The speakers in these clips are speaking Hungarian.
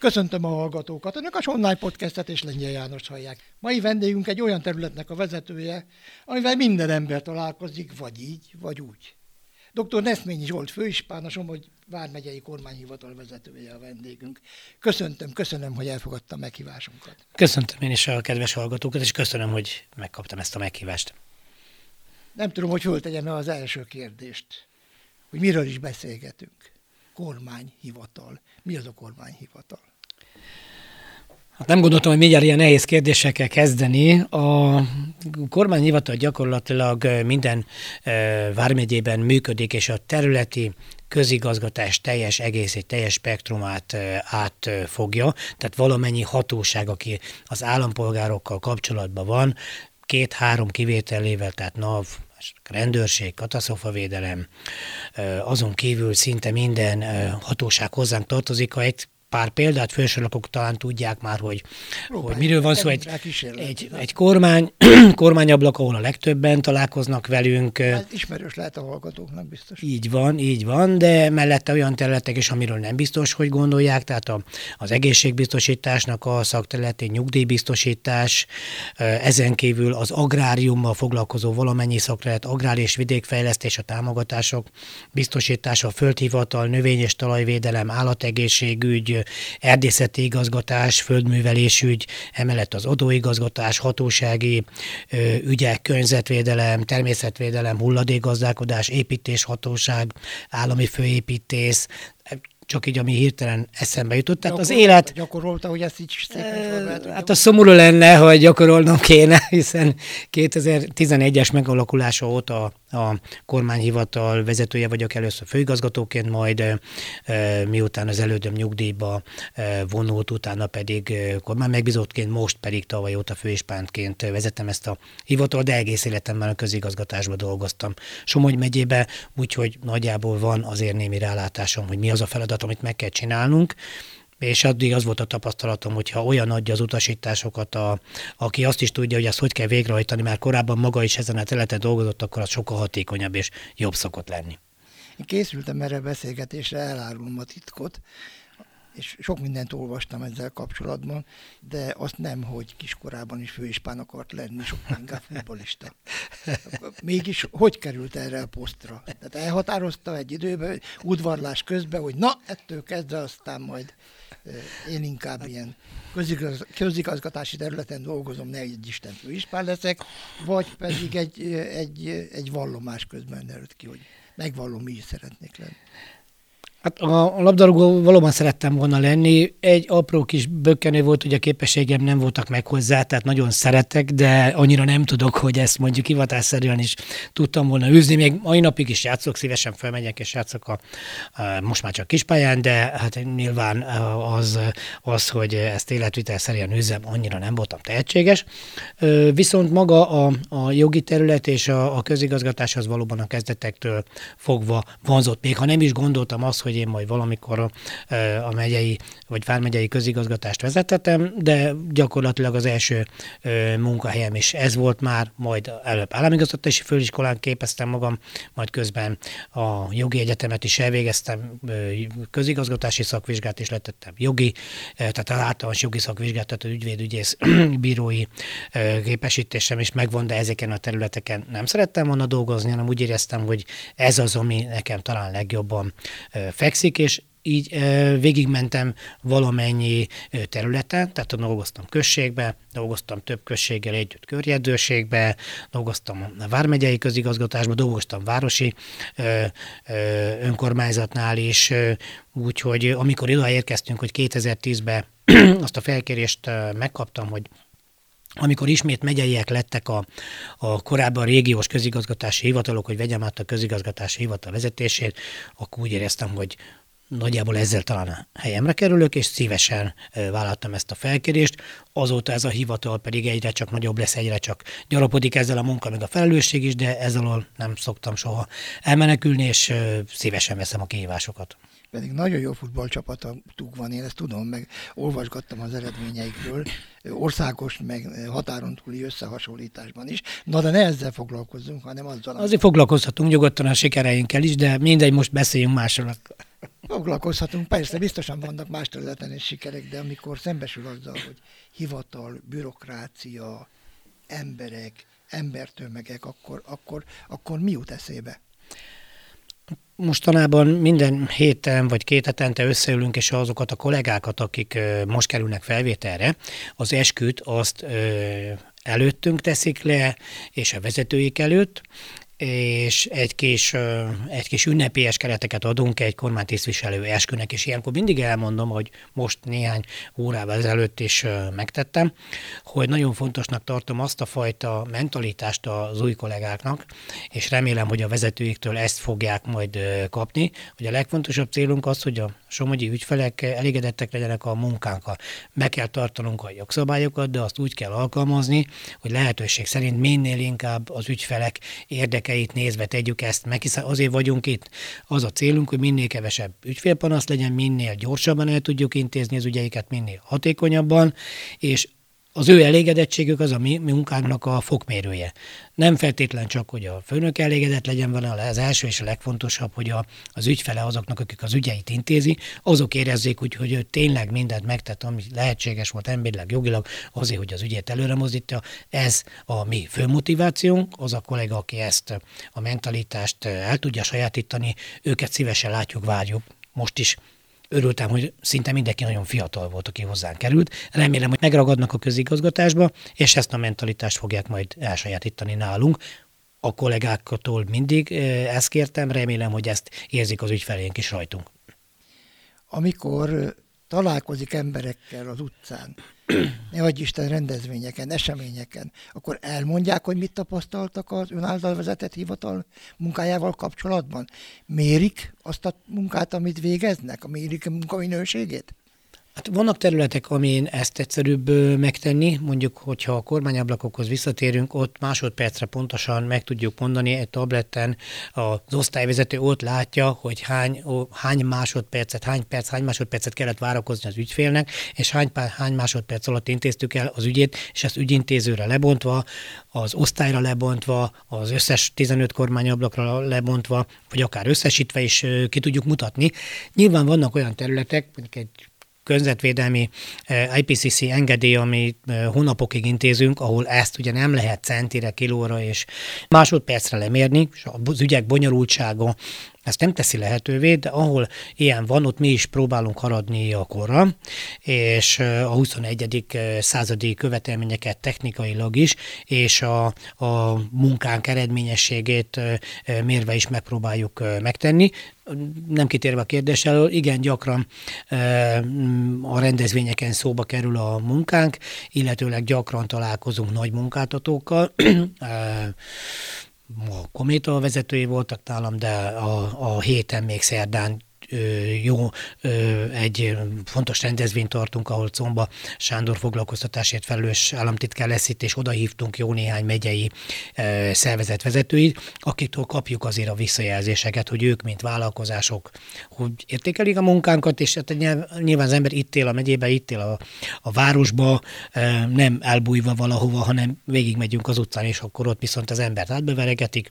Köszöntöm a hallgatókat! Önök a Online Podcastet és Lengyel János hallják. Mai vendégünk egy olyan területnek a vezetője, amivel minden ember találkozik, vagy így, vagy úgy. Dr. Neszményi Zsolt főispán, a Somogy Vármegyei Kormányhivatal vezetője a vendégünk. Köszöntöm, köszönöm, hogy elfogadta a meghívásunkat. Köszöntöm én is a kedves hallgatókat, és köszönöm, hogy megkaptam ezt a meghívást. Nem tudom, hogy föltegyem az első kérdést, hogy miről is beszélgetünk. Kormányhivatal. Mi az a kormányhivatal? Hát nem gondoltam, hogy mindjárt ilyen nehéz kérdésekkel kezdeni. A kormányhivatal gyakorlatilag minden vármegyében működik, és a területi közigazgatás teljes egészét, teljes spektrumát átfogja, tehát valamennyi hatóság, aki az állampolgárokkal kapcsolatban van, két-három kivételével, tehát NAV, rendőrség, katasztrofavédelem, azon kívül szinte minden hatóság hozzánk tartozik. Ha egy pár példát felsorolok, talán tudják már, hogy, hogy miről van szó. Egy, egy, egy kormány, kormányablak, ahol a legtöbben találkoznak velünk. Hát ismerős lehet a hallgatóknak biztos. Így van, így van, de mellette olyan területek is, amiről nem biztos, hogy gondolják, tehát a, az egészségbiztosításnak a szakterületi nyugdíjbiztosítás, ezen kívül az agráriummal foglalkozó valamennyi szakterület, agrár és vidékfejlesztés, a támogatások biztosítása, a földhivatal, növény- és talajvédelem, állategészségügy, erdészeti igazgatás, földművelésügy, emellett az adóigazgatás, hatósági ügyek, környezetvédelem, természetvédelem, hulladékgazdálkodás, építéshatóság, állami főépítész, csak így, ami hirtelen eszembe jutott. Tehát Gyakor, az élet... Gyakorolta, hogy ezt így szépen Hát a szomorú lenne, hogy gyakorolnom kéne, hiszen 2011-es megalakulása óta a kormányhivatal vezetője vagyok először főigazgatóként, majd miután az elődöm nyugdíjba vonult, utána pedig kormány megbízottként, most pedig tavaly óta főispántként vezetem ezt a hivatal, de egész életemben a közigazgatásban dolgoztam Somogy megyébe, úgyhogy nagyjából van azért némi rálátásom, hogy mi az a feladat, amit meg kell csinálnunk, és addig az volt a tapasztalatom, hogy ha olyan adja az utasításokat, a, aki azt is tudja, hogy ezt hogy kell végrehajtani, mert korábban maga is ezen a területen dolgozott, akkor az sokkal hatékonyabb és jobb szokott lenni. Én készültem erre a beszélgetésre, elárulom a titkot, és sok mindent olvastam ezzel kapcsolatban, de azt nem, hogy kiskorában is főispán akart lenni, sokkal inkább futbolista. Mégis hogy került erre a posztra? Tehát elhatározta egy időben, udvarlás közben, hogy na, ettől kezdve aztán majd én inkább ilyen közigaz, közigazgatási területen dolgozom, ne egy Isten főispán leszek, vagy pedig egy, egy, egy vallomás közben derült ki, hogy megvallom, mi is szeretnék lenni. Hát a labdarúgó valóban szerettem volna lenni. Egy apró kis bökkenő volt, hogy a képességem nem voltak meg hozzá, tehát nagyon szeretek, de annyira nem tudok, hogy ezt mondjuk hivatásszerűen is tudtam volna űzni. Még mai napig is játszok, szívesen felmegyek és játszok a, a most már csak kispályán, de hát nyilván az, az hogy ezt életvitelszerűen űzzem, annyira nem voltam tehetséges. Viszont maga a, a jogi terület és a, a közigazgatás az valóban a kezdetektől fogva vonzott. Még ha nem is gondoltam azt, hogy hogy én majd valamikor a, a megyei vagy vármegyei közigazgatást vezetettem, de gyakorlatilag az első munkahelyem is ez volt már, majd előbb államigazgatási főiskolán képeztem magam, majd közben a jogi egyetemet is elvégeztem, közigazgatási szakvizsgát is letettem, jogi, tehát az általános jogi szakvizsgát, tehát az ügyvédügyész bírói képesítésem is megvan, de ezeken a területeken nem szerettem volna dolgozni, hanem úgy éreztem, hogy ez az, ami nekem talán legjobban fekszik, és így végigmentem valamennyi területen, tehát dolgoztam községbe, dolgoztam több községgel együtt körjedőségbe, dolgoztam a Vármegyei közigazgatásban, dolgoztam városi önkormányzatnál is, úgyhogy amikor ide érkeztünk, hogy 2010-ben azt a felkérést megkaptam, hogy amikor ismét megyeiek lettek a, a korábban régiós közigazgatási hivatalok, hogy vegyem át a közigazgatási hivatal vezetését, akkor úgy éreztem, hogy nagyjából ezzel talán a helyemre kerülök, és szívesen vállaltam ezt a felkérést. Azóta ez a hivatal pedig egyre csak nagyobb lesz, egyre csak gyarapodik ezzel a munka, meg a felelősség is, de ezzel nem szoktam soha elmenekülni, és szívesen veszem a kihívásokat pedig nagyon jó futballcsapatuk van, én ezt tudom, meg olvasgattam az eredményeikről, országos, meg határon túli összehasonlításban is. Na, de ne ezzel foglalkozzunk, hanem azzal. Azért foglalkozhatunk nyugodtan a sikereinkkel is, de mindegy, most beszéljünk másról. Foglalkozhatunk, persze, biztosan vannak más területen is sikerek, de amikor szembesül azzal, hogy hivatal, bürokrácia, emberek, embertömegek, akkor, akkor, akkor mi jut eszébe? Mostanában minden héten vagy két hetente összeülünk, és azokat a kollégákat, akik most kerülnek felvételre, az esküt azt előttünk teszik le, és a vezetőik előtt, és egy kis, egy kis ünnepélyes kereteket adunk egy kormánytisztviselő eskünek, és ilyenkor mindig elmondom, hogy most néhány órával ezelőtt is megtettem, hogy nagyon fontosnak tartom azt a fajta mentalitást az új kollégáknak, és remélem, hogy a vezetőiktől ezt fogják majd kapni, hogy a legfontosabb célunk az, hogy a somogyi ügyfelek elégedettek legyenek a munkánkkal. Meg kell tartanunk a jogszabályokat, de azt úgy kell alkalmazni, hogy lehetőség szerint minél inkább az ügyfelek érdekeit nézve tegyük ezt meg, hiszen azért vagyunk itt. Az a célunk, hogy minél kevesebb ügyfélpanasz legyen, minél gyorsabban el tudjuk intézni az ügyeiket, minél hatékonyabban, és az ő elégedettségük az a mi munkánknak a fokmérője. Nem feltétlen csak, hogy a főnök elégedett legyen vele, az első és a legfontosabb, hogy a, az ügyfele azoknak, akik az ügyeit intézi, azok érezzék úgy, hogy ő tényleg mindent megtett, ami lehetséges volt emberileg, jogilag, azért, hogy az ügyet előre mozdítja. Ez a mi fő motivációnk, az a kollega, aki ezt a mentalitást el tudja sajátítani, őket szívesen látjuk, várjuk. Most is Örültem, hogy szinte mindenki nagyon fiatal volt, aki hozzánk került. Remélem, hogy megragadnak a közigazgatásba, és ezt a mentalitást fogják majd elsajátítani nálunk. A kollégáktól mindig eh, ezt kértem, remélem, hogy ezt érzik az ügyfelénk is rajtunk. Amikor találkozik emberekkel az utcán, ne adj Isten rendezvényeken, eseményeken, akkor elmondják, hogy mit tapasztaltak az ön által vezetett hivatal munkájával kapcsolatban? Mérik azt a munkát, amit végeznek? Mérik a munkaminőségét? Hát vannak területek, amin ezt egyszerűbb megtenni, mondjuk, hogyha a kormányablakokhoz visszatérünk, ott másodpercre pontosan meg tudjuk mondani egy tabletten, az osztályvezető ott látja, hogy hány, ó, hány másodpercet, hány perc, hány másodpercet kellett várakozni az ügyfélnek, és hány, hány másodperc alatt intéztük el az ügyét, és ezt ügyintézőre lebontva, az osztályra lebontva, az összes 15 kormányablakra lebontva, vagy akár összesítve is ki tudjuk mutatni. Nyilván vannak olyan területek, mondjuk egy környezetvédelmi eh, IPCC engedély, amit eh, hónapokig intézünk, ahol ezt ugye nem lehet centire, kilóra és másodpercre lemérni, és az ügyek bonyolultsága ezt nem teszi lehetővé, de ahol ilyen van, ott mi is próbálunk haradni a korra, és a 21. századi követelményeket technikailag is, és a, a munkánk eredményességét mérve is megpróbáljuk megtenni. Nem kitérve a kérdés elől, igen gyakran a rendezvényeken szóba kerül a munkánk, illetőleg gyakran találkozunk nagy munkáltatókkal, a Kométa vezetői voltak nálam, de a, a héten még szerdán jó egy fontos rendezvényt tartunk, ahol Comba Sándor foglalkoztatásért felelős államtitkár lesz itt, és oda hívtunk jó néhány megyei szervezetvezetőit, akiktől kapjuk azért a visszajelzéseket, hogy ők, mint vállalkozások, hogy értékelik a munkánkat, és hát nyilván az ember itt él a megyébe, itt él a, a városba, nem elbújva valahova, hanem végigmegyünk az utcán, és akkor ott viszont az embert átbeveregetik,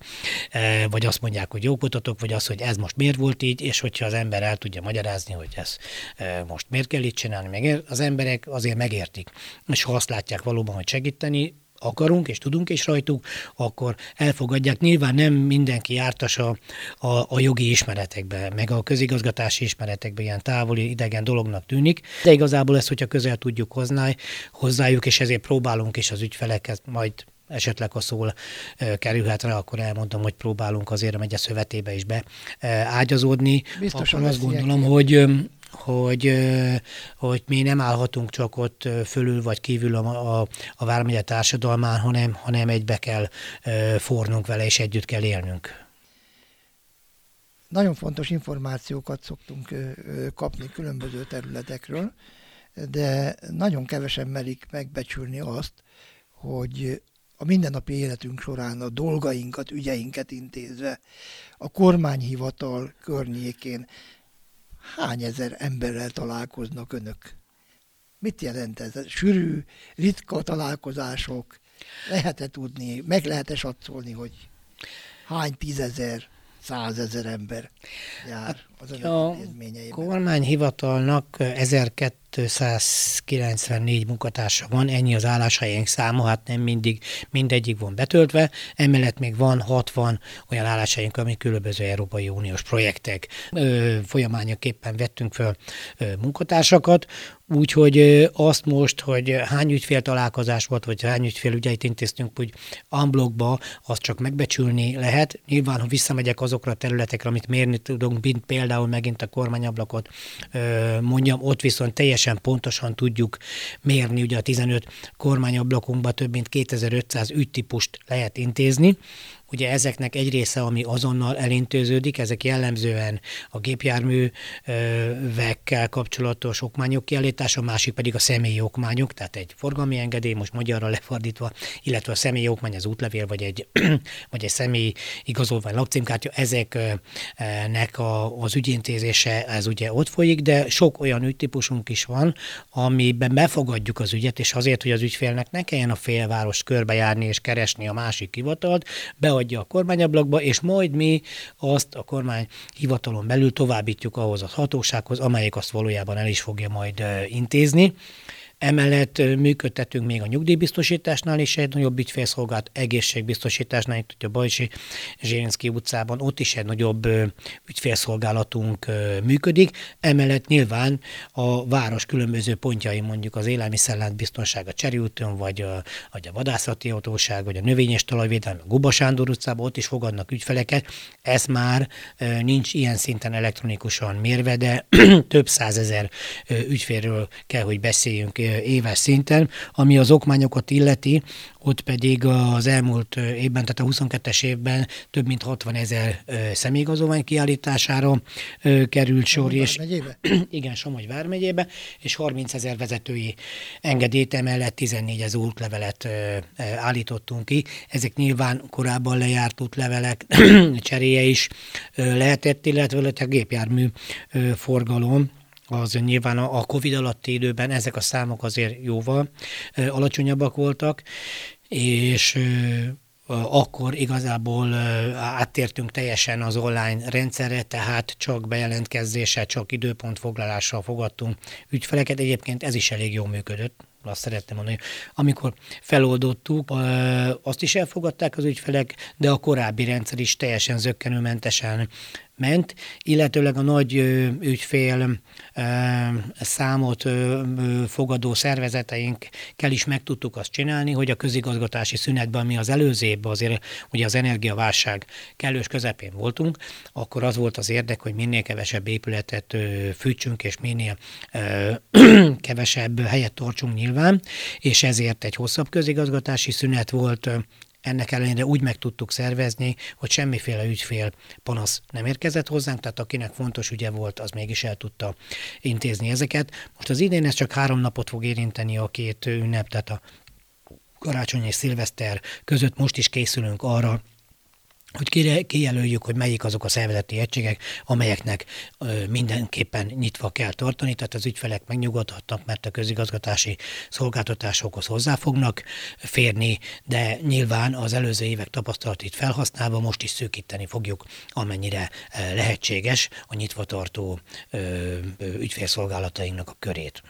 vagy azt mondják, hogy jó kutatok, vagy az, hogy ez most miért volt így, és hogyha az ember ember el tudja magyarázni, hogy ez e, most miért kell itt csinálni, meg az emberek azért megértik. És ha azt látják valóban, hogy segíteni, akarunk és tudunk és rajtuk, akkor elfogadják. Nyilván nem mindenki jártas a, a, a jogi ismeretekbe, meg a közigazgatási ismeretekbe ilyen távoli, idegen dolognak tűnik, de igazából ezt, hogyha közel tudjuk hozni, hozzájuk, és ezért próbálunk is az ügyfeleket majd esetleg ha szól kerülhet rá, akkor elmondom, hogy próbálunk azért a megye szövetébe is beágyazódni. Biztosan azt gondolom, hogy hogy, hogy mi nem állhatunk csak ott fölül vagy kívül a, a, a Vármegye társadalmán, hanem, hanem egybe kell fornunk vele, és együtt kell élnünk. nagyon fontos információkat szoktunk kapni különböző területekről, de nagyon kevesen merik megbecsülni azt, hogy a mindennapi életünk során a dolgainkat, ügyeinket intézve a kormányhivatal környékén hány ezer emberrel találkoznak önök? Mit jelent ez? Sűrű, ritka találkozások, lehet-e tudni, meg lehet-e satszolni, hogy hány tízezer, százezer ember jár hát az önök a kormányhivatalnak 1294 munkatársa van, ennyi az álláshelyénk száma, hát nem mindig mindegyik van betöltve, emellett még van 60 olyan álláshelyünk, ami különböző Európai Uniós projektek folyamányaképpen vettünk föl munkatársakat, Úgyhogy azt most, hogy hány ügyfél találkozás volt, vagy hány ügyfél ügyeit intéztünk úgy unblockba, azt csak megbecsülni lehet. Nyilván, ha visszamegyek azokra a területekre, amit mérni tudunk, mint például megint a kormányablakot mondjam, ott viszont teljesen pontosan tudjuk mérni, ugye a 15 kormányablakunkban több mint 2500 ügytípust lehet intézni, Ugye ezeknek egy része, ami azonnal elintéződik, ezek jellemzően a gépjárművekkel kapcsolatos okmányok kiállítása, a másik pedig a személyi okmányok, tehát egy forgalmi engedély, most magyarra lefordítva, illetve a személyi okmány, az útlevél, vagy egy, vagy egy személyi igazolvány, lakcímkártya, ezeknek a, az ügyintézése, ez ugye ott folyik, de sok olyan ügytípusunk is van, amiben befogadjuk az ügyet, és azért, hogy az ügyfélnek ne kelljen a félváros körbejárni és keresni a másik hivatalt, be beadja a kormányablakba, és majd mi azt a kormány hivatalon belül továbbítjuk ahhoz a hatósághoz, amelyik azt valójában el is fogja majd intézni. Emellett működtetünk még a nyugdíjbiztosításnál is egy nagyobb ügyfélszolgált egészségbiztosításnál, itt a Bajsi Zsérinszki utcában, ott is egy nagyobb ügyfélszolgálatunk működik. Emellett nyilván a város különböző pontjai, mondjuk az élelmiszerlát biztonság a Cseriúton, vagy a, vagy a vadászati autóság, vagy a növényes talajvédelmi, a Guba Sándor utcában, ott is fogadnak ügyfeleket. Ez már nincs ilyen szinten elektronikusan mérve, de több százezer ügyfélről kell, hogy beszéljünk éves szinten, ami az okmányokat illeti, ott pedig az elmúlt évben, tehát a 22-es évben több mint 60 ezer személyigazolvány kiállítására került sor. És, vármegyébe? igen, Somogy vármegyébe, és 30 ezer vezetői engedélyt emellett 14 ezer útlevelet állítottunk ki. Ezek nyilván korábban lejárt útlevelek cseréje is lehetett, illetve a gépjármű forgalom az nyilván a Covid alatti időben ezek a számok azért jóval alacsonyabbak voltak, és akkor igazából áttértünk teljesen az online rendszerre, tehát csak bejelentkezéssel, csak időpontfoglalással fogadtunk ügyfeleket. Egyébként ez is elég jól működött azt szerettem mondani, amikor feloldottuk, azt is elfogadták az ügyfelek, de a korábbi rendszer is teljesen zöggenőmentesen ment, illetőleg a nagy ügyfél számot fogadó szervezeteinkkel is meg tudtuk azt csinálni, hogy a közigazgatási szünetben, mi az előző évben azért ugye az energiaválság kellős közepén voltunk, akkor az volt az érdek, hogy minél kevesebb épületet fűtsünk, és minél kevesebb helyet tartsunk nyilván, és ezért egy hosszabb közigazgatási szünet volt, ennek ellenére úgy meg tudtuk szervezni, hogy semmiféle ügyfél panasz nem érkezett hozzánk, tehát akinek fontos ügye volt, az mégis el tudta intézni ezeket. Most az idén ez csak három napot fog érinteni a két ünnep, tehát a karácsony és szilveszter között most is készülünk arra, hogy kijelöljük, hogy melyik azok a szervezeti egységek, amelyeknek mindenképpen nyitva kell tartani, tehát az ügyfelek megnyugodhatnak, mert a közigazgatási szolgáltatásokhoz hozzá fognak férni, de nyilván az előző évek tapasztalatit felhasználva most is szűkíteni fogjuk, amennyire lehetséges a nyitva tartó ügyfélszolgálatainknak a körét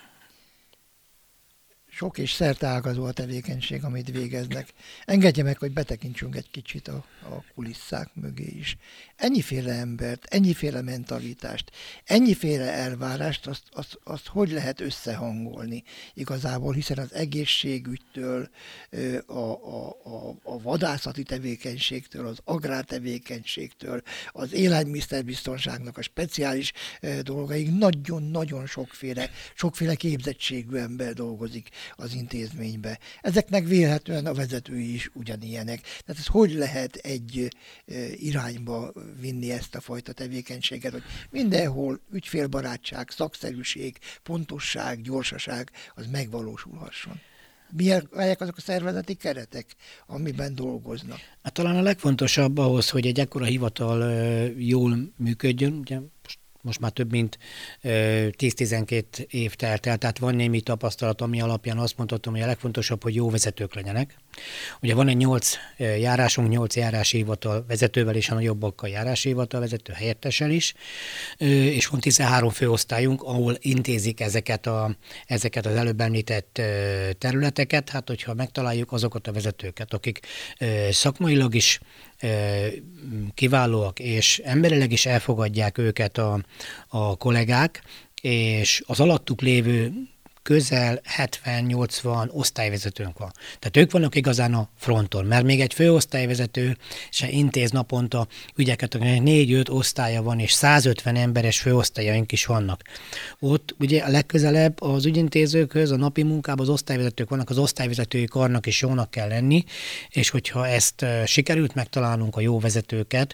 sok és szerteágazó a tevékenység, amit végeznek. Engedje meg, hogy betekintsünk egy kicsit a, a kulisszák mögé is. Ennyiféle embert, ennyiféle mentalitást, ennyiféle elvárást, azt, azt, azt hogy lehet összehangolni igazából, hiszen az egészségügytől, a, a, a, a vadászati tevékenységtől, az agrártevékenységtől, az élelmiszerbiztonságnak a speciális dolgaig nagyon-nagyon sokféle, sokféle képzettségű ember dolgozik az intézménybe. Ezeknek vélhetően a vezetői is ugyanilyenek. Tehát ez hogy lehet egy irányba vinni ezt a fajta tevékenységet, hogy mindenhol ügyfélbarátság, szakszerűség, pontosság, gyorsaság az megvalósulhasson milyen, melyek azok a szervezeti keretek, amiben dolgoznak? Hát talán a legfontosabb ahhoz, hogy egy ekkora hivatal jól működjön, ugye most már több mint 10-12 év telt el, tehát van némi tapasztalat, ami alapján azt mondhatom, hogy a legfontosabb, hogy jó vezetők legyenek. Ugye van egy 8 járásunk, 8 járási hivatal vezetővel és a nagyobbakkal járási hivatal vezető helyettesel is, és van 13 főosztályunk, ahol intézik ezeket, a, ezeket az előbb említett területeket. Hát, hogyha megtaláljuk azokat a vezetőket, akik szakmailag is kiválóak, és emberileg is elfogadják őket a, a kollégák, és az alattuk lévő közel 70-80 osztályvezetőnk van. Tehát ők vannak igazán a fronton, mert még egy főosztályvezető se intéz naponta ügyeket, akinek 4-5 osztálya van, és 150 emberes főosztályaink is vannak. Ott ugye a legközelebb az ügyintézőkhöz, a napi munkában az osztályvezetők vannak, az osztályvezetői karnak is jónak kell lenni, és hogyha ezt sikerült megtalálnunk a jó vezetőket,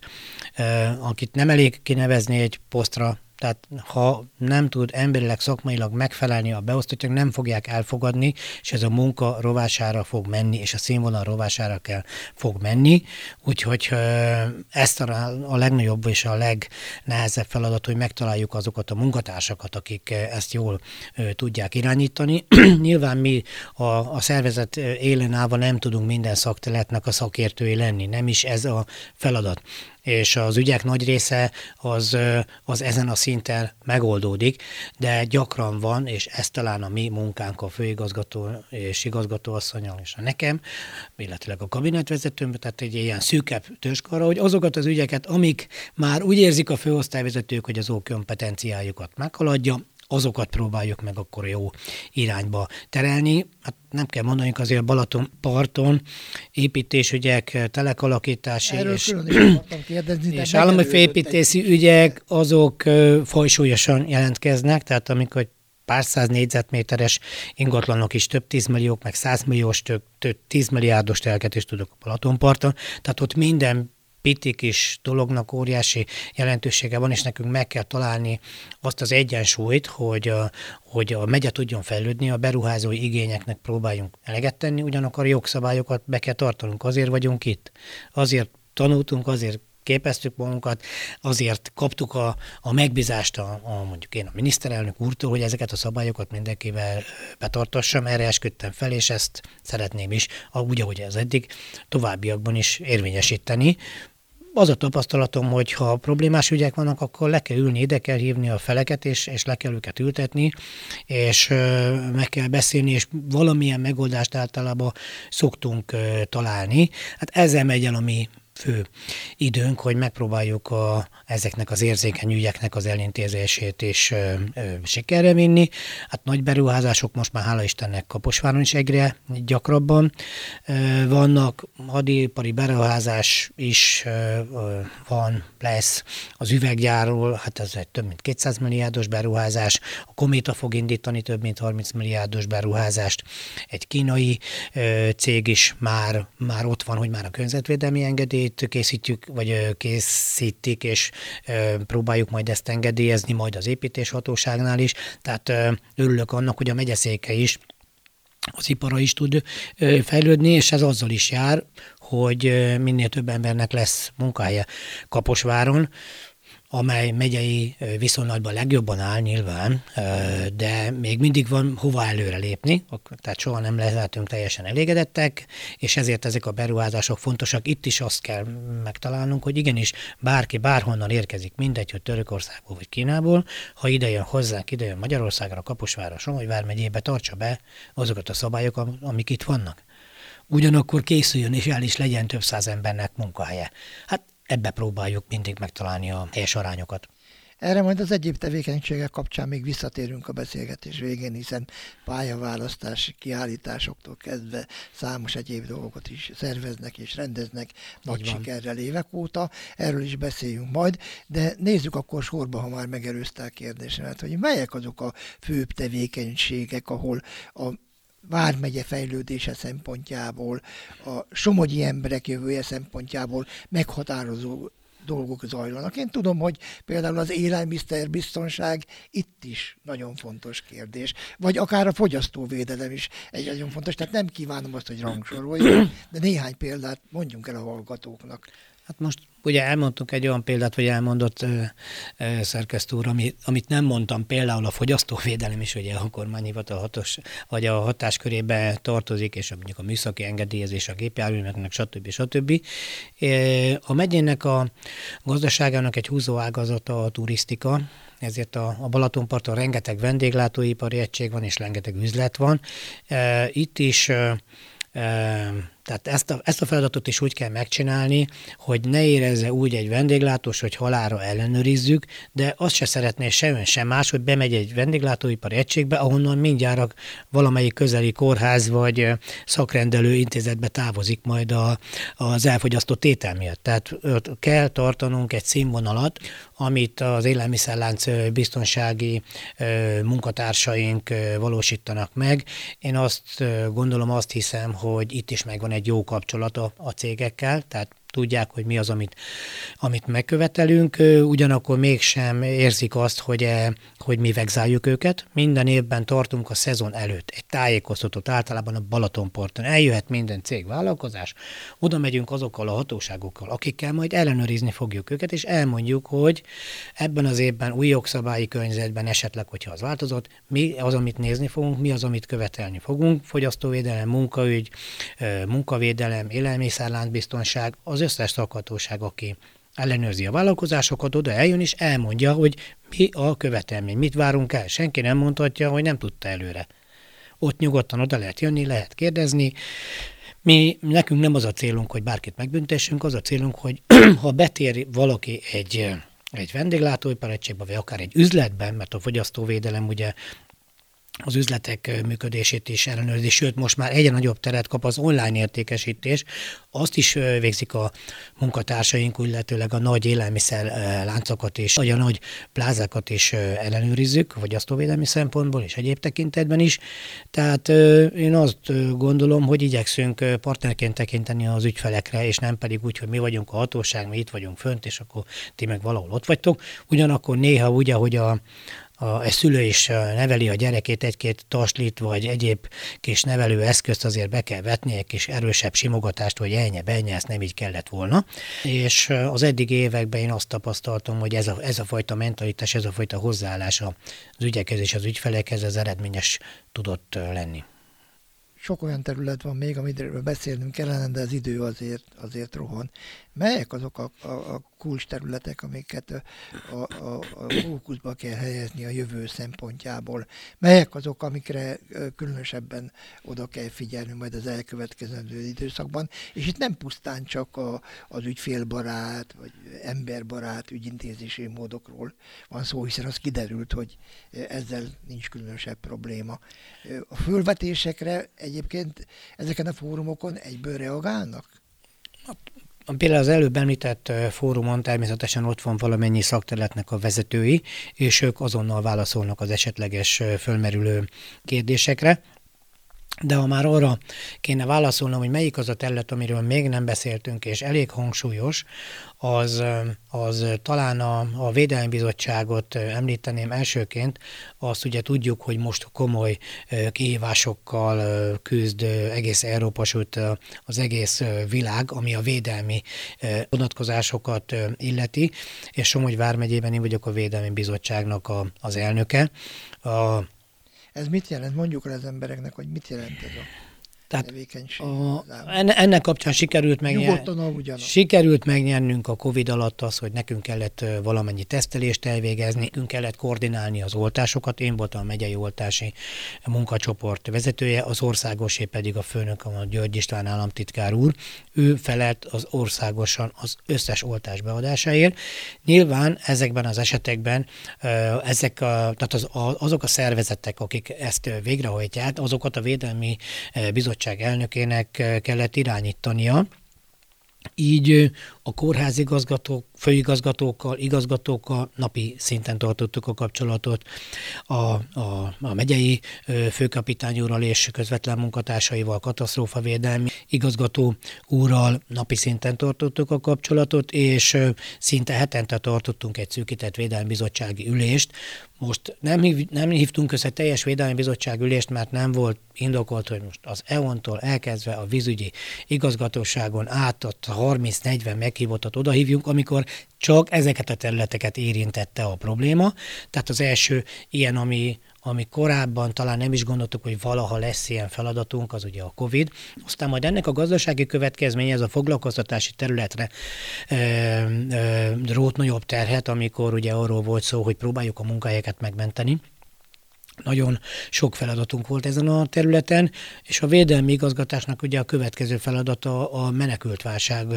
akit nem elég kinevezni egy posztra, tehát ha nem tud emberileg, szakmailag megfelelni a beosztottják, nem fogják elfogadni, és ez a munka rovására fog menni, és a színvonal rovására kell fog menni. Úgyhogy ezt a, a legnagyobb és a legnehezebb feladat, hogy megtaláljuk azokat a munkatársakat, akik ezt jól tudják irányítani. Nyilván mi a, a szervezet élen állva nem tudunk minden szakterületnek a szakértői lenni, nem is ez a feladat és az ügyek nagy része az, az ezen a szinten megoldódik, de gyakran van, és ez talán a mi munkánk a főigazgató és igazgatóasszonyal és a nekem, illetve a kabinetvezetőm, tehát egy ilyen szűkebb törskarra, hogy azokat az ügyeket, amik már úgy érzik a főosztályvezetők, hogy az ó kompetenciájukat meghaladja, azokat próbáljuk meg akkor jó irányba terelni. Hát nem kell mondani, azért Balaton parton építésügyek, telekalakítási Erről és, kérdezni, és állami felépítési ügyek, azok folysúlyosan jelentkeznek, tehát amikor pár száz négyzetméteres ingatlanok is több tízmilliók, meg százmilliós, több, több tízmilliárdos telket is tudok a Balatonparton. Tehát ott minden pici kis dolognak óriási jelentősége van, és nekünk meg kell találni azt az egyensúlyt, hogy a, hogy a megye tudjon fejlődni, a beruházói igényeknek próbáljunk eleget tenni, ugyanakkor a jogszabályokat be kell tartanunk, azért vagyunk itt. Azért tanultunk, azért képeztük magunkat, azért kaptuk a, a megbízást a, a, mondjuk én a miniszterelnök úrtól, hogy ezeket a szabályokat mindenkivel betartassam, erre esküdtem fel, és ezt szeretném is, úgy, ahogy ez eddig, továbbiakban is érvényesíteni az a tapasztalatom, hogy ha problémás ügyek vannak, akkor le kell ülni, ide kell hívni a feleket, és, és le kell őket ültetni, és meg kell beszélni, és valamilyen megoldást általában szoktunk találni. Hát ezzel megy el a mi fő időnk, hogy megpróbáljuk a, ezeknek az érzékeny ügyeknek az elintézését is ö, ö, sikerre vinni. Hát nagy beruházások most már hála Istennek Kaposváron is egyre gyakrabban ö, vannak, hadipari beruházás is ö, van, lesz az üveggyárról, hát ez egy több mint 200 milliárdos beruházás, a Kométa fog indítani több mint 30 milliárdos beruházást, egy kínai ö, cég is már, már ott van, hogy már a környezetvédelmi engedélyt készítjük, vagy készítik, és próbáljuk majd ezt engedélyezni, majd az építéshatóságnál is. Tehát örülök annak, hogy a megyeszéke is az ipara is tud fejlődni, és ez azzal is jár, hogy minél több embernek lesz munkája Kaposváron amely megyei viszonylatban legjobban áll nyilván, de még mindig van hova előre lépni, tehát soha nem lehetünk teljesen elégedettek, és ezért ezek a beruházások fontosak. Itt is azt kell megtalálnunk, hogy igenis bárki bárhonnan érkezik, mindegy, hogy Törökországból vagy Kínából, ha ide jön hozzánk, ide jön Magyarországra, Kaposvára, Somogyvár megyébe, tartsa be azokat a szabályokat, amik itt vannak ugyanakkor készüljön és el is legyen több száz embernek munkahelye. Hát ebbe próbáljuk mindig megtalálni a helyes arányokat. Erre majd az egyéb tevékenységek kapcsán még visszatérünk a beszélgetés végén, hiszen pályaválasztási kiállításoktól kezdve számos egyéb dolgot is szerveznek és rendeznek nagy sikerrel évek óta. Erről is beszéljünk majd, de nézzük akkor sorba, ha már megelőzte a kérdésemet, hogy melyek azok a főbb tevékenységek, ahol a Vármegye fejlődése szempontjából, a somogyi emberek jövője szempontjából meghatározó dolgok zajlanak. Én tudom, hogy például az élelmiszerbiztonság itt is nagyon fontos kérdés, vagy akár a fogyasztóvédelem is egy nagyon fontos, tehát nem kívánom azt, hogy rangsoroljuk, de néhány példát mondjunk el a hallgatóknak. Hát most ugye elmondtunk egy olyan példát, vagy elmondott ö, ö, szerkesztő úr, ami, amit nem mondtam, például a fogyasztóvédelem is ugye a kormányhivatal hatos, vagy a hatáskörébe tartozik, és mondjuk a műszaki engedélyezés a gépjárműveknek, stb. stb. A megyének a gazdaságának egy húzó ágazata a turisztika, ezért a, a Balatonparton rengeteg vendéglátóipari egység van, és rengeteg üzlet van. Itt is tehát ezt a, ezt a feladatot is úgy kell megcsinálni, hogy ne érezze úgy egy vendéglátós, hogy halára ellenőrizzük, de azt se szeretné se ön, sem más, hogy bemegy egy vendéglátóipari egységbe, ahonnan mindjárt valamelyik közeli kórház vagy szakrendelő intézetbe távozik majd a, az elfogyasztott étel miatt. Tehát kell tartanunk egy színvonalat, amit az élelmiszerlánc biztonsági munkatársaink valósítanak meg. Én azt gondolom, azt hiszem, hogy itt is megvan egy jó kapcsolata a cégekkel, tehát tudják, hogy mi az, amit, amit megkövetelünk, ugyanakkor mégsem érzik azt, hogy, e, hogy mi vegzáljuk őket. Minden évben tartunk a szezon előtt egy tájékoztatót, általában a Balatonporton. Eljöhet minden cég, vállalkozás, oda megyünk azokkal a hatóságokkal, akikkel majd ellenőrizni fogjuk őket, és elmondjuk, hogy ebben az évben új jogszabályi környezetben esetleg, hogyha az változott, mi az, amit nézni fogunk, mi az, amit követelni fogunk, fogyasztóvédelem, munkaügy, munkavédelem, élelmiszerláncbiztonság, az összes szakhatóság, aki ellenőrzi a vállalkozásokat, oda eljön és elmondja, hogy mi a követelmény, mit várunk el. Senki nem mondhatja, hogy nem tudta előre. Ott nyugodtan oda lehet jönni, lehet kérdezni. Mi, nekünk nem az a célunk, hogy bárkit megbüntessünk, az a célunk, hogy ha betér valaki egy egy vendéglátóipar egységbe, vagy akár egy üzletben, mert a fogyasztóvédelem ugye az üzletek működését is ellenőrzi, sőt most már egyre nagyobb teret kap az online értékesítés. Azt is végzik a munkatársaink, illetőleg a nagy élelmiszer láncokat és vagy a nagy plázákat is ellenőrizzük, vagy védelmi szempontból és egyéb tekintetben is. Tehát én azt gondolom, hogy igyekszünk partnerként tekinteni az ügyfelekre, és nem pedig úgy, hogy mi vagyunk a hatóság, mi itt vagyunk fönt, és akkor ti meg valahol ott vagytok. Ugyanakkor néha úgy, ahogy a, a, egy szülő is neveli a gyerekét egy-két taslit, vagy egyéb kis nevelő eszközt azért be kell vetni, egy kis erősebb simogatást, hogy elnye, benye, ezt nem így kellett volna. És az eddig években én azt tapasztaltam, hogy ez a, ez a fajta mentalitás, ez a fajta hozzáállás az ügyekhez és az ügyfelekhez az eredményes tudott lenni sok olyan terület van még, amiről beszélnünk kellene, de az idő azért, azért rohan. Melyek azok a, a, a kulcs területek, amiket a, a, a fókuszba kell helyezni a jövő szempontjából? Melyek azok, amikre különösebben oda kell figyelni majd az elkövetkezendő időszakban? És itt nem pusztán csak a, az ügyfélbarát, vagy emberbarát ügyintézési módokról van szó, hiszen az kiderült, hogy ezzel nincs különösebb probléma. A fölvetésekre egyébként ezeken a fórumokon egyből reagálnak? Például az előbb említett fórumon természetesen ott van valamennyi szakterületnek a vezetői, és ők azonnal válaszolnak az esetleges fölmerülő kérdésekre. De ha már arra kéne válaszolnom, hogy melyik az a terület, amiről még nem beszéltünk, és elég hangsúlyos, az, az talán a, a Védelmi Bizottságot említeném elsőként. Azt ugye tudjuk, hogy most komoly kihívásokkal küzd egész Európa, sőt az egész világ, ami a védelmi vonatkozásokat illeti, és Somogy vármegyében én vagyok a Védelmi Bizottságnak a, az elnöke. A, ez mit jelent? Mondjuk el az embereknek, hogy mit jelent ez a tehát a, ennek kapcsán sikerült, megnyer, sikerült megnyernünk a Covid alatt az, hogy nekünk kellett valamennyi tesztelést elvégezni, nekünk kellett koordinálni az oltásokat. Én voltam a megyei oltási munkacsoport vezetője, az országosé pedig a főnök, a György István államtitkár úr. Ő felelt az országosan az összes oltás beadásáért. Nyilván ezekben az esetekben ezek a, tehát az, azok a szervezetek, akik ezt végrehajtják, azokat a védelmi bizottság bizottság elnökének kellett irányítania, így a kórház igazgatók, főigazgatókkal, igazgatókkal napi szinten tartottuk a kapcsolatot. A, a, a megyei főkapitány úrral és közvetlen munkatársaival, katasztrófavédelmi igazgató úrral napi szinten tartottuk a kapcsolatot, és szinte hetente tartottunk egy szűkített védelmi bizottsági ülést, most nem, hív, nem hívtunk össze teljes védelmi bizottság ülést, mert nem volt indokolt, hogy most az EON-tól elkezdve a vízügyi igazgatóságon át a 30-40 meghívottat odahívjunk, amikor csak ezeket a területeket érintette a probléma. Tehát az első ilyen, ami, ami korábban talán nem is gondoltuk, hogy valaha lesz ilyen feladatunk, az ugye a COVID. Aztán majd ennek a gazdasági következménye ez a foglalkoztatási területre ö, ö, rót nagyobb terhet, amikor ugye arról volt szó, hogy próbáljuk a munkahelyeket megmenteni nagyon sok feladatunk volt ezen a területen, és a védelmi igazgatásnak ugye a következő feladata a menekültválság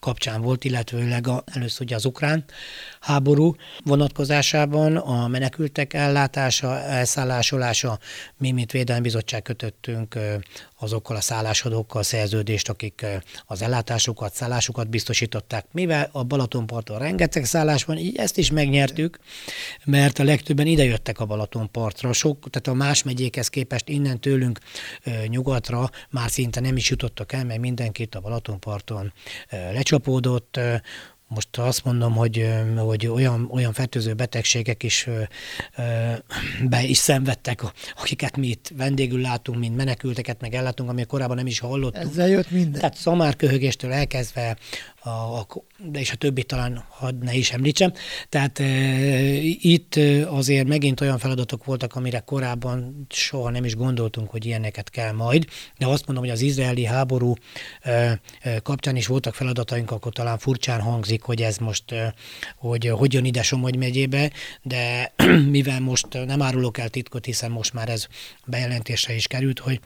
kapcsán volt, illetőleg a, először ugye az ukrán háború vonatkozásában a menekültek ellátása, elszállásolása, mi, mint Védelmi Bizottság kötöttünk azokkal a szállásadókkal szerződést, akik az ellátásokat, szállásokat biztosították. Mivel a Balatonparton rengeteg szállás van, így ezt is megnyertük, mert a legtöbben idejöttek a Balatonpartra. Sok, tehát a más megyékhez képest innen tőlünk nyugatra már szinte nem is jutottak el, mert mindenkit a Balatonparton lecsapódott, most azt mondom, hogy, hogy olyan, olyan fertőző betegségek is be is szenvedtek, akiket mi itt vendégül látunk, mint menekülteket, meg ellátunk, ami korábban nem is hallottunk. Ezzel jött minden. Tehát szamárköhögéstől elkezdve a, a, de és a többi talán hadd ne is említsem. Tehát e, itt azért megint olyan feladatok voltak, amire korábban soha nem is gondoltunk, hogy ilyeneket kell majd, de azt mondom, hogy az izraeli háború e, kapcsán is voltak feladataink, akkor talán furcsán hangzik, hogy ez most, e, hogy hogy jön ide Somogy megyébe, de mivel most nem árulok el titkot, hiszen most már ez bejelentésre is került, hogy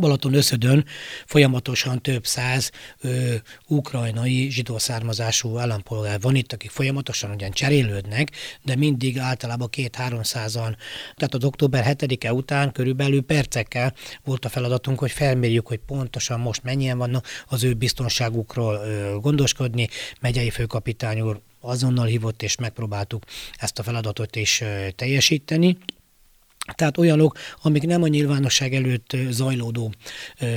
Balaton összödön folyamatosan több száz ö, ukrajnai zsidó származású állampolgár van itt, akik folyamatosan ugyan cserélődnek, de mindig általában két-háromszázan. Tehát az október 7-e után körülbelül percekkel volt a feladatunk, hogy felmérjük, hogy pontosan most mennyien vannak az ő biztonságukról ö, gondoskodni. Megyei főkapitány úr azonnal hívott, és megpróbáltuk ezt a feladatot is teljesíteni. Tehát olyanok, amik nem a nyilvánosság előtt zajlódó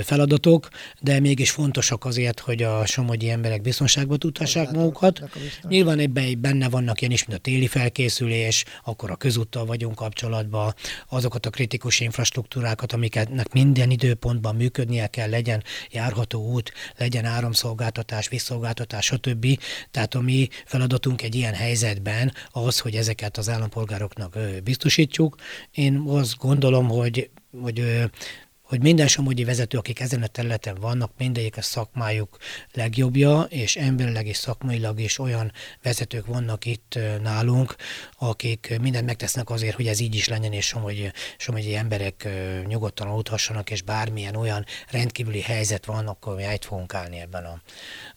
feladatok, de mégis fontosak azért, hogy a somogyi emberek biztonságba tudhassák magukat. Nyilván ebben benne vannak ilyen is, mint a téli felkészülés, akkor a közúttal vagyunk kapcsolatban, azokat a kritikus infrastruktúrákat, amiket minden időpontban működnie kell, legyen járható út, legyen áramszolgáltatás, visszolgáltatás, stb. Tehát a mi feladatunk egy ilyen helyzetben az, hogy ezeket az állampolgároknak biztosítjuk. Én azt gondolom, hogy, hogy hogy minden somogyi vezető, akik ezen a területen vannak, mindegyik a szakmájuk legjobbja, és emberileg és szakmailag is olyan vezetők vannak itt nálunk, akik mindent megtesznek azért, hogy ez így is legyen, és somogyi, somogyi emberek nyugodtan aludhassanak, és bármilyen olyan rendkívüli helyzet van, akkor mi át fogunk állni ebben a,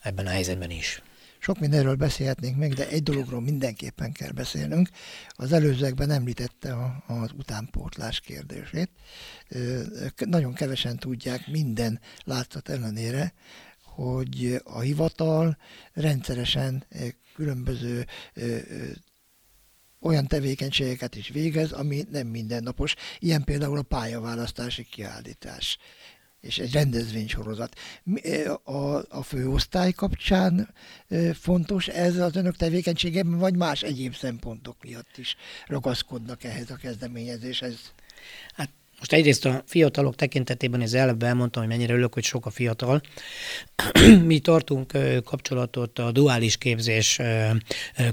ebben a helyzetben is. Sok mindenről beszélhetnénk meg, de egy dologról mindenképpen kell beszélnünk. Az előzőekben említette az utánpótlás kérdését. Nagyon kevesen tudják minden látszat ellenére, hogy a hivatal rendszeresen különböző olyan tevékenységeket is végez, ami nem mindennapos. Ilyen például a pályaválasztási kiállítás és egy rendezvénysorozat. A, a főosztály kapcsán fontos ez az önök tevékenységében, vagy más egyéb szempontok miatt is ragaszkodnak ehhez a kezdeményezéshez? Hát most egyrészt a fiatalok tekintetében az előbb elmondtam, hogy mennyire örülök, hogy sok a fiatal. Mi tartunk kapcsolatot a duális képzés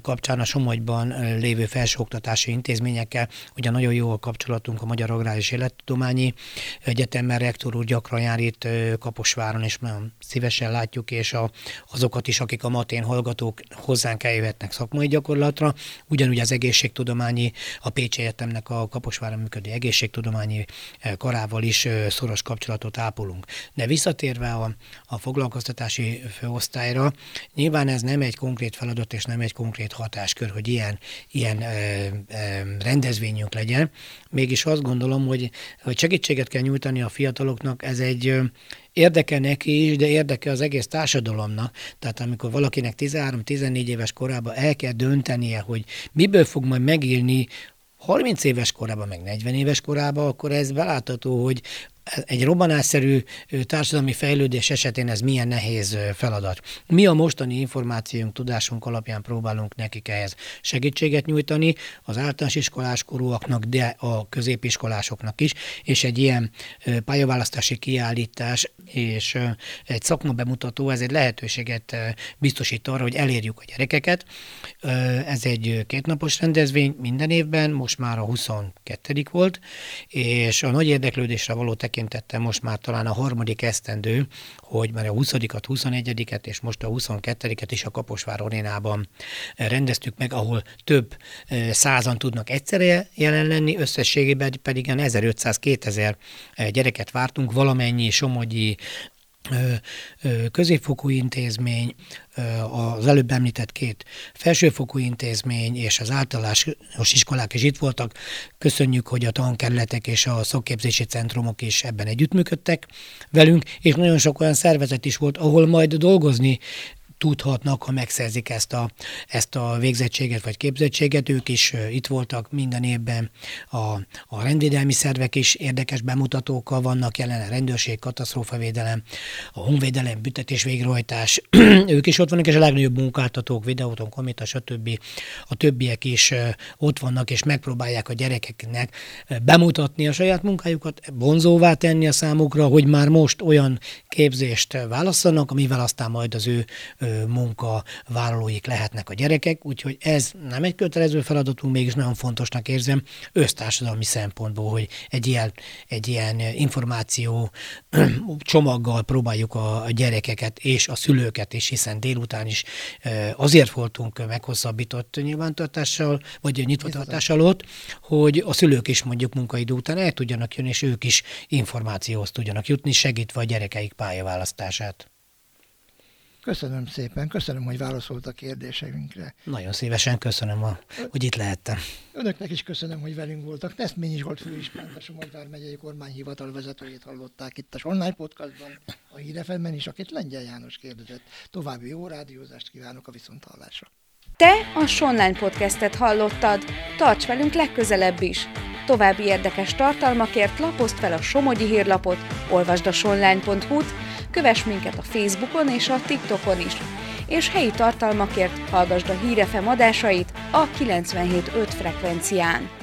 kapcsán a Somogyban lévő felsőoktatási intézményekkel. Ugye nagyon jó a kapcsolatunk a Magyar Agrár és Élettudományi Egyetemmel, rektor úr gyakran jár itt Kaposváron, és nagyon szívesen látjuk, és a, azokat is, akik a matén hallgatók hozzánk eljöhetnek szakmai gyakorlatra. Ugyanúgy az egészségtudományi, a Pécsi Egyetemnek a Kaposváron működő egészségtudományi karával is szoros kapcsolatot ápolunk. De visszatérve a, a foglalkoztatási főosztályra, nyilván ez nem egy konkrét feladat és nem egy konkrét hatáskör, hogy ilyen, ilyen ö, ö, rendezvényünk legyen. Mégis azt gondolom, hogy, hogy segítséget kell nyújtani a fiataloknak, ez egy érdeke neki is, de érdeke az egész társadalomnak. Tehát amikor valakinek 13-14 éves korában el kell döntenie, hogy miből fog majd megélni 30 éves korában, meg 40 éves korában, akkor ez belátható, hogy egy robbanásszerű társadalmi fejlődés esetén ez milyen nehéz feladat. Mi a mostani információnk, tudásunk alapján próbálunk nekik ehhez segítséget nyújtani, az általános iskolás korúaknak, de a középiskolásoknak is, és egy ilyen pályaválasztási kiállítás és egy szakma bemutató, ez egy lehetőséget biztosít arra, hogy elérjük a gyerekeket. Ez egy kétnapos rendezvény minden évben, most már a 22. volt, és a nagy érdeklődésre való tekintetben tekintettem most már talán a harmadik esztendő, hogy már a 20-at, 21-et és most a 22-et is a Kaposvár Arénában rendeztük meg, ahol több eh, százan tudnak egyszerre jelen lenni, összességében pedig 1500-2000 eh, gyereket vártunk, valamennyi somogyi középfokú intézmény, az előbb említett két felsőfokú intézmény és az általános iskolák is itt voltak. Köszönjük, hogy a tankerületek és a szakképzési centrumok is ebben együttműködtek velünk, és nagyon sok olyan szervezet is volt, ahol majd dolgozni tudhatnak, ha megszerzik ezt a, ezt a végzettséget vagy képzettséget. Ők is itt voltak minden évben, a, a rendvédelmi szervek is érdekes bemutatókkal vannak jelen, a rendőrség, katasztrófavédelem, a honvédelem, büntetés végrehajtás, ők is ott vannak, és a legnagyobb munkáltatók, videóton, komita, stb. A többiek is ott vannak, és megpróbálják a gyerekeknek bemutatni a saját munkájukat, vonzóvá tenni a számukra, hogy már most olyan képzést válasszanak, amivel aztán majd az ő munkavállalóik lehetnek a gyerekek, úgyhogy ez nem egy kötelező feladatunk, mégis nagyon fontosnak érzem össztársadalmi szempontból, hogy egy ilyen, egy ilyen információ csomaggal próbáljuk a, gyerekeket és a szülőket is, hiszen délután is azért voltunk meghosszabbított nyilvántartással, vagy nyitvatartással ott, hogy a szülők is mondjuk munkaidő után el tudjanak jönni, és ők is információhoz tudjanak jutni, segítve a gyerekeik pályaválasztását. Köszönöm szépen, köszönöm, hogy válaszolt a kérdéseinkre. Nagyon szívesen köszönöm, a, hogy itt lehettem. Önöknek is köszönöm, hogy velünk voltak. Neszményi Zsolt főispánt, a Somogyvár megyei kormányhivatal vezetőjét hallották itt a online podcastban, a Hírefemben is, akit Lengyel János kérdezett. További jó rádiózást kívánok a viszonthallásra. Te a Sonline podcastet hallottad. Tarts velünk legközelebb is! További érdekes tartalmakért lapozd fel a Somogyi hírlapot, olvasd a sonline.hu-t, kövess minket a Facebookon és a TikTokon is, és helyi tartalmakért hallgasd a Hírefem adásait a 97.5 frekvencián.